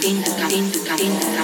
tinta, tinta, tinta.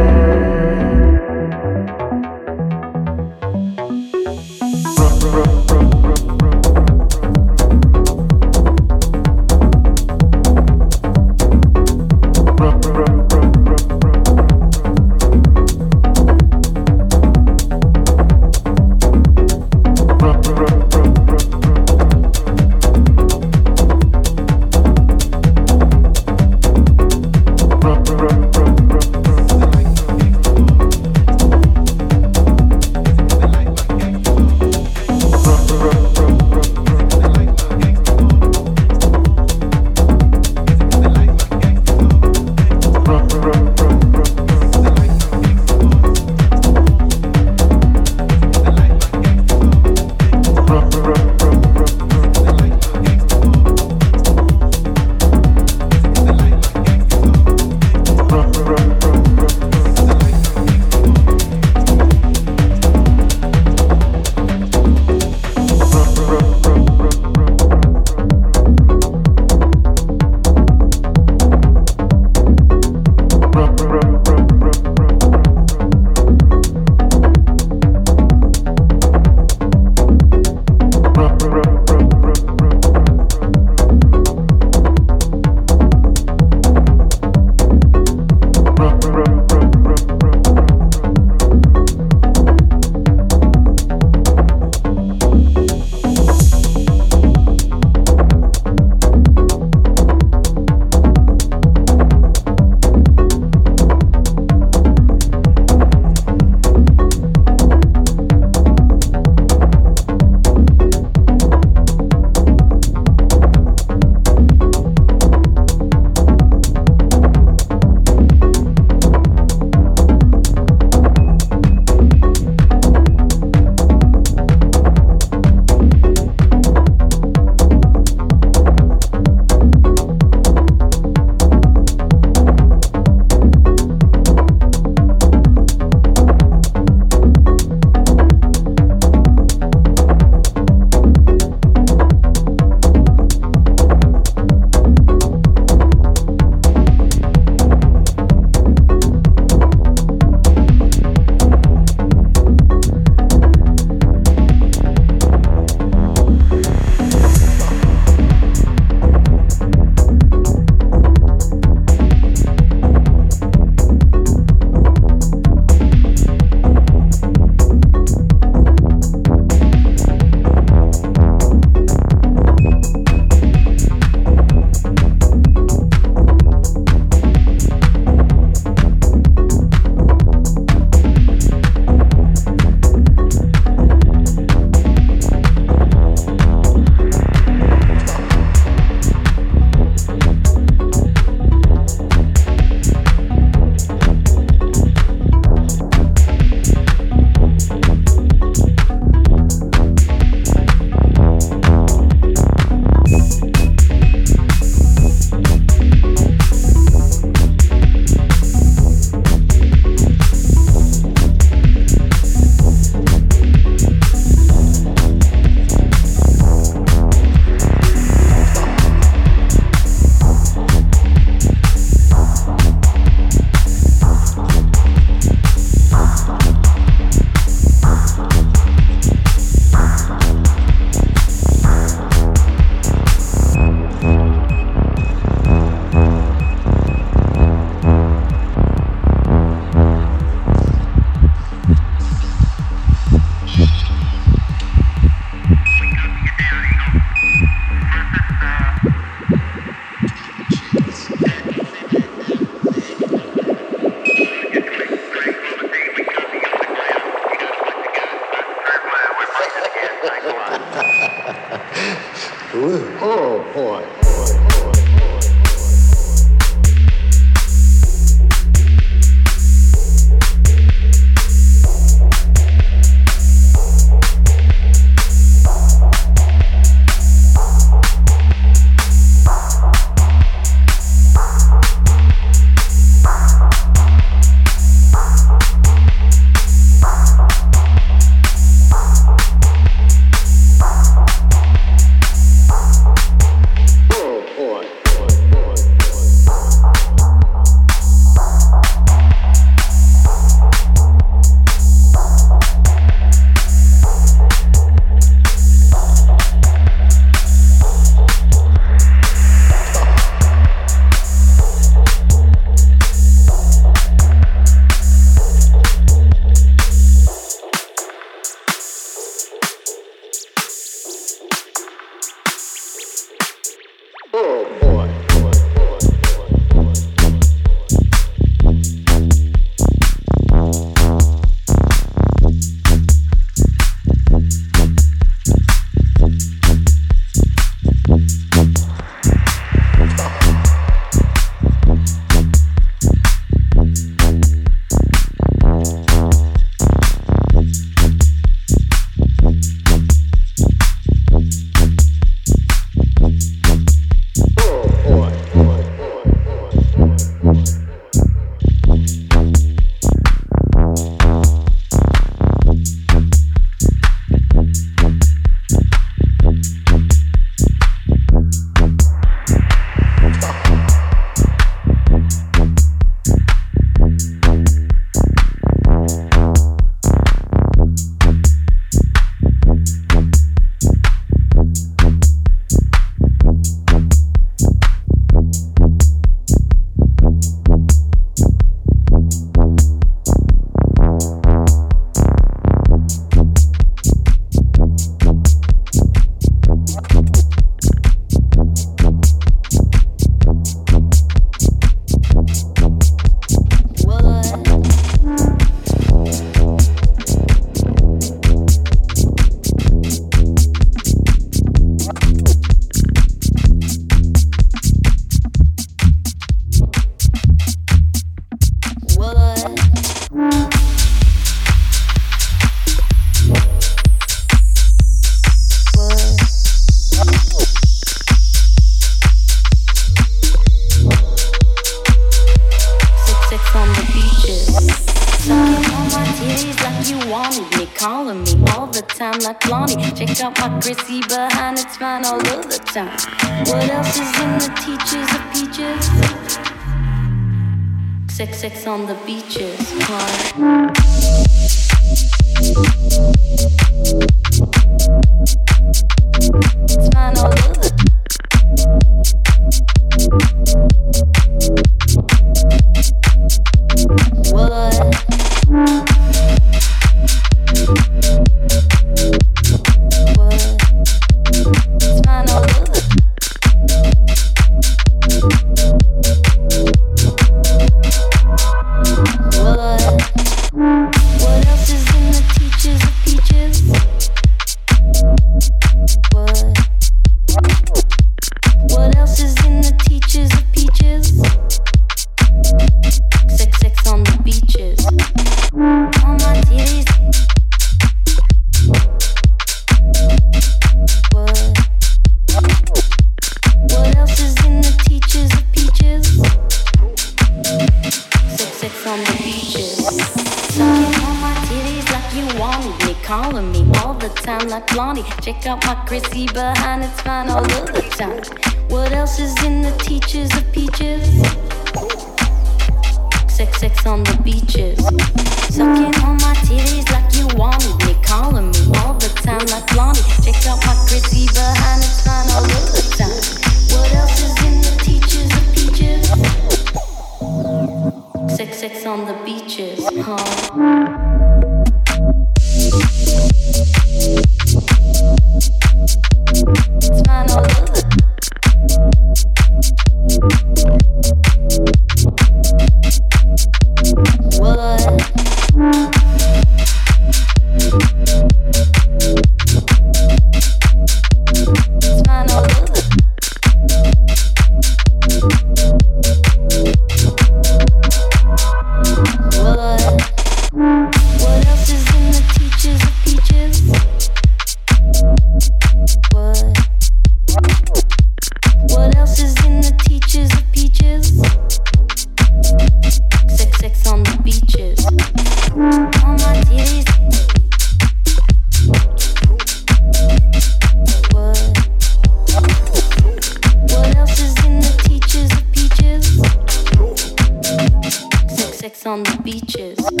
Beaches.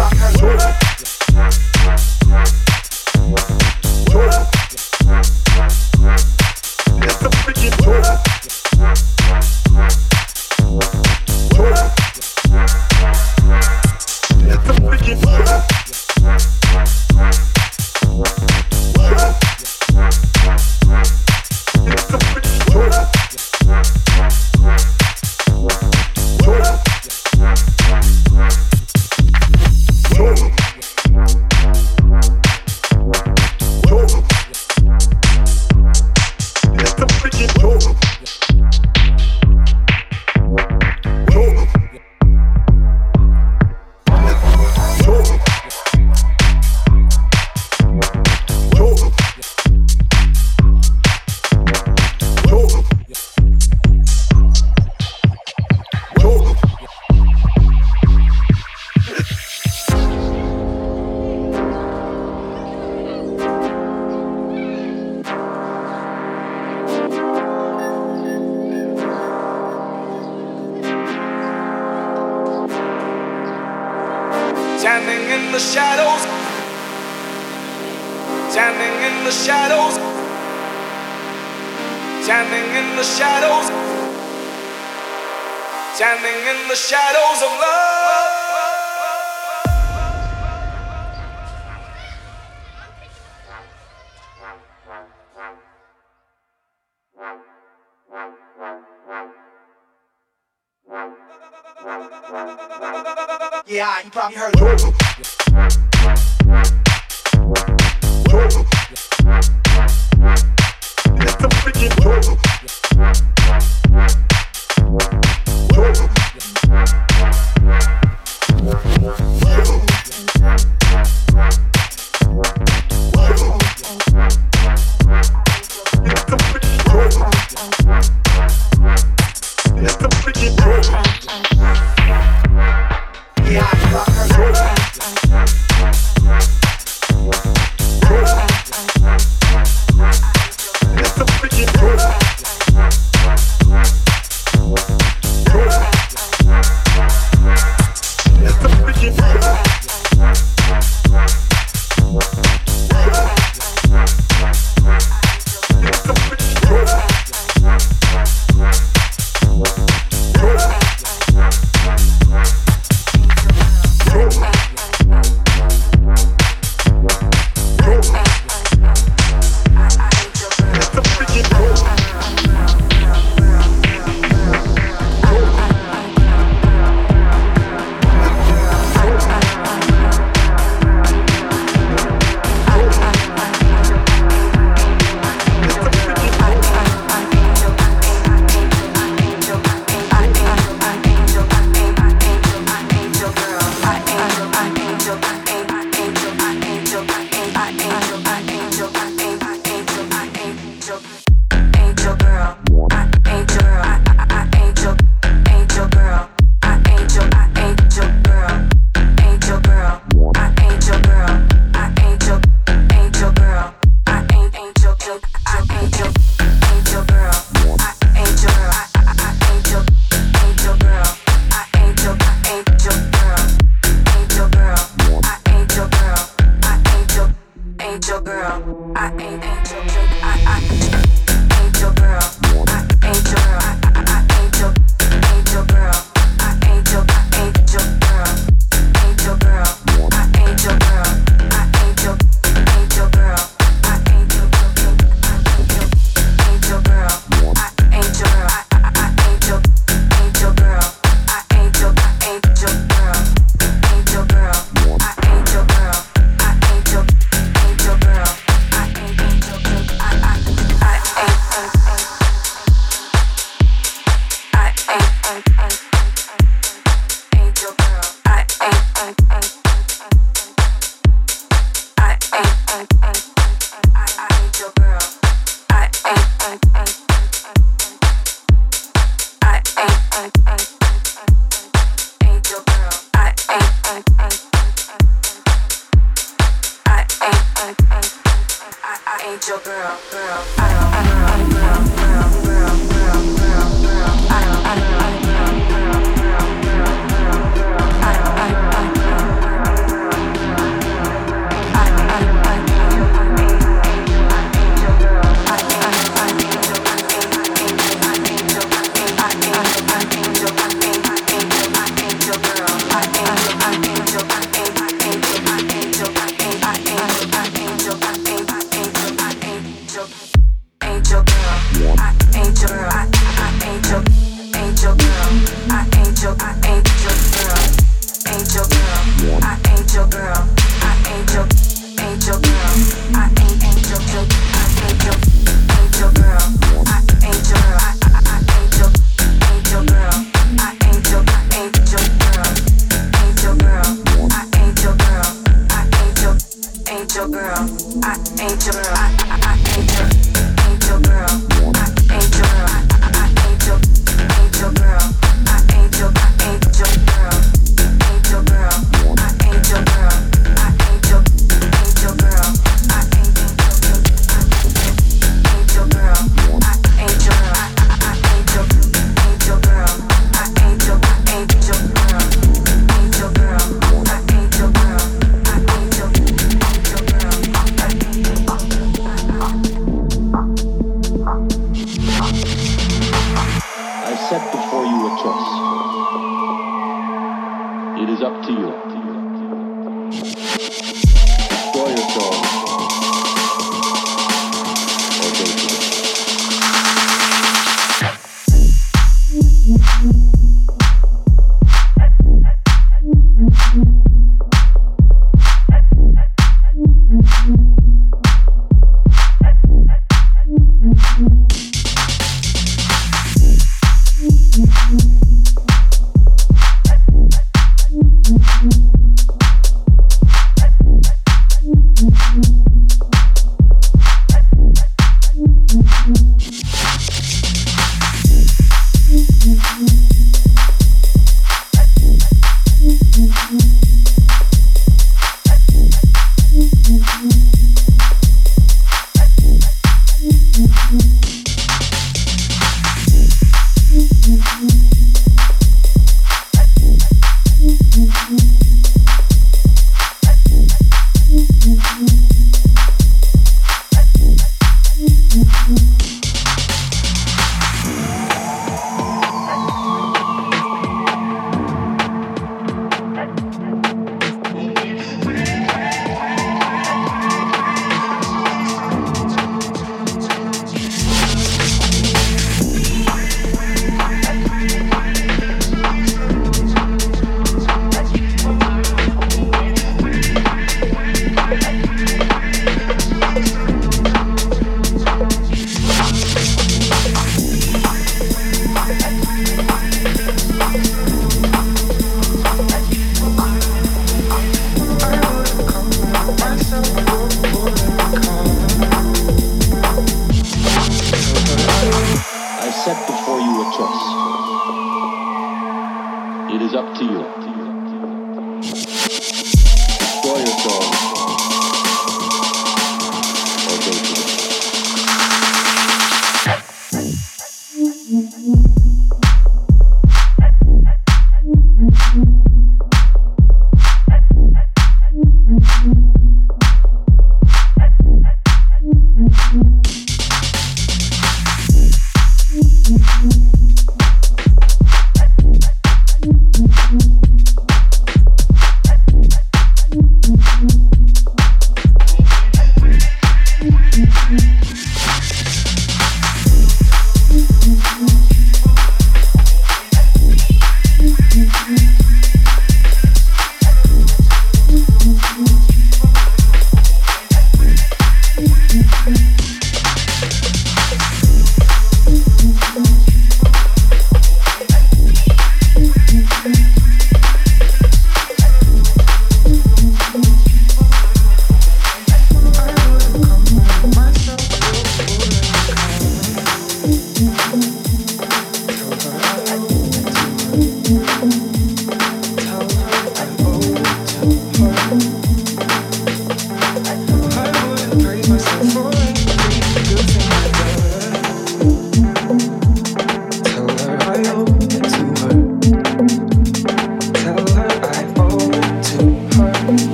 Yeah, you probably Yeah, you probably heard. Yeah,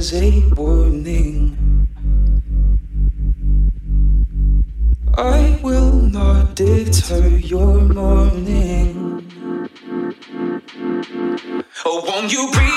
was a warning. I will not deter your mourning. Oh, won't you breathe?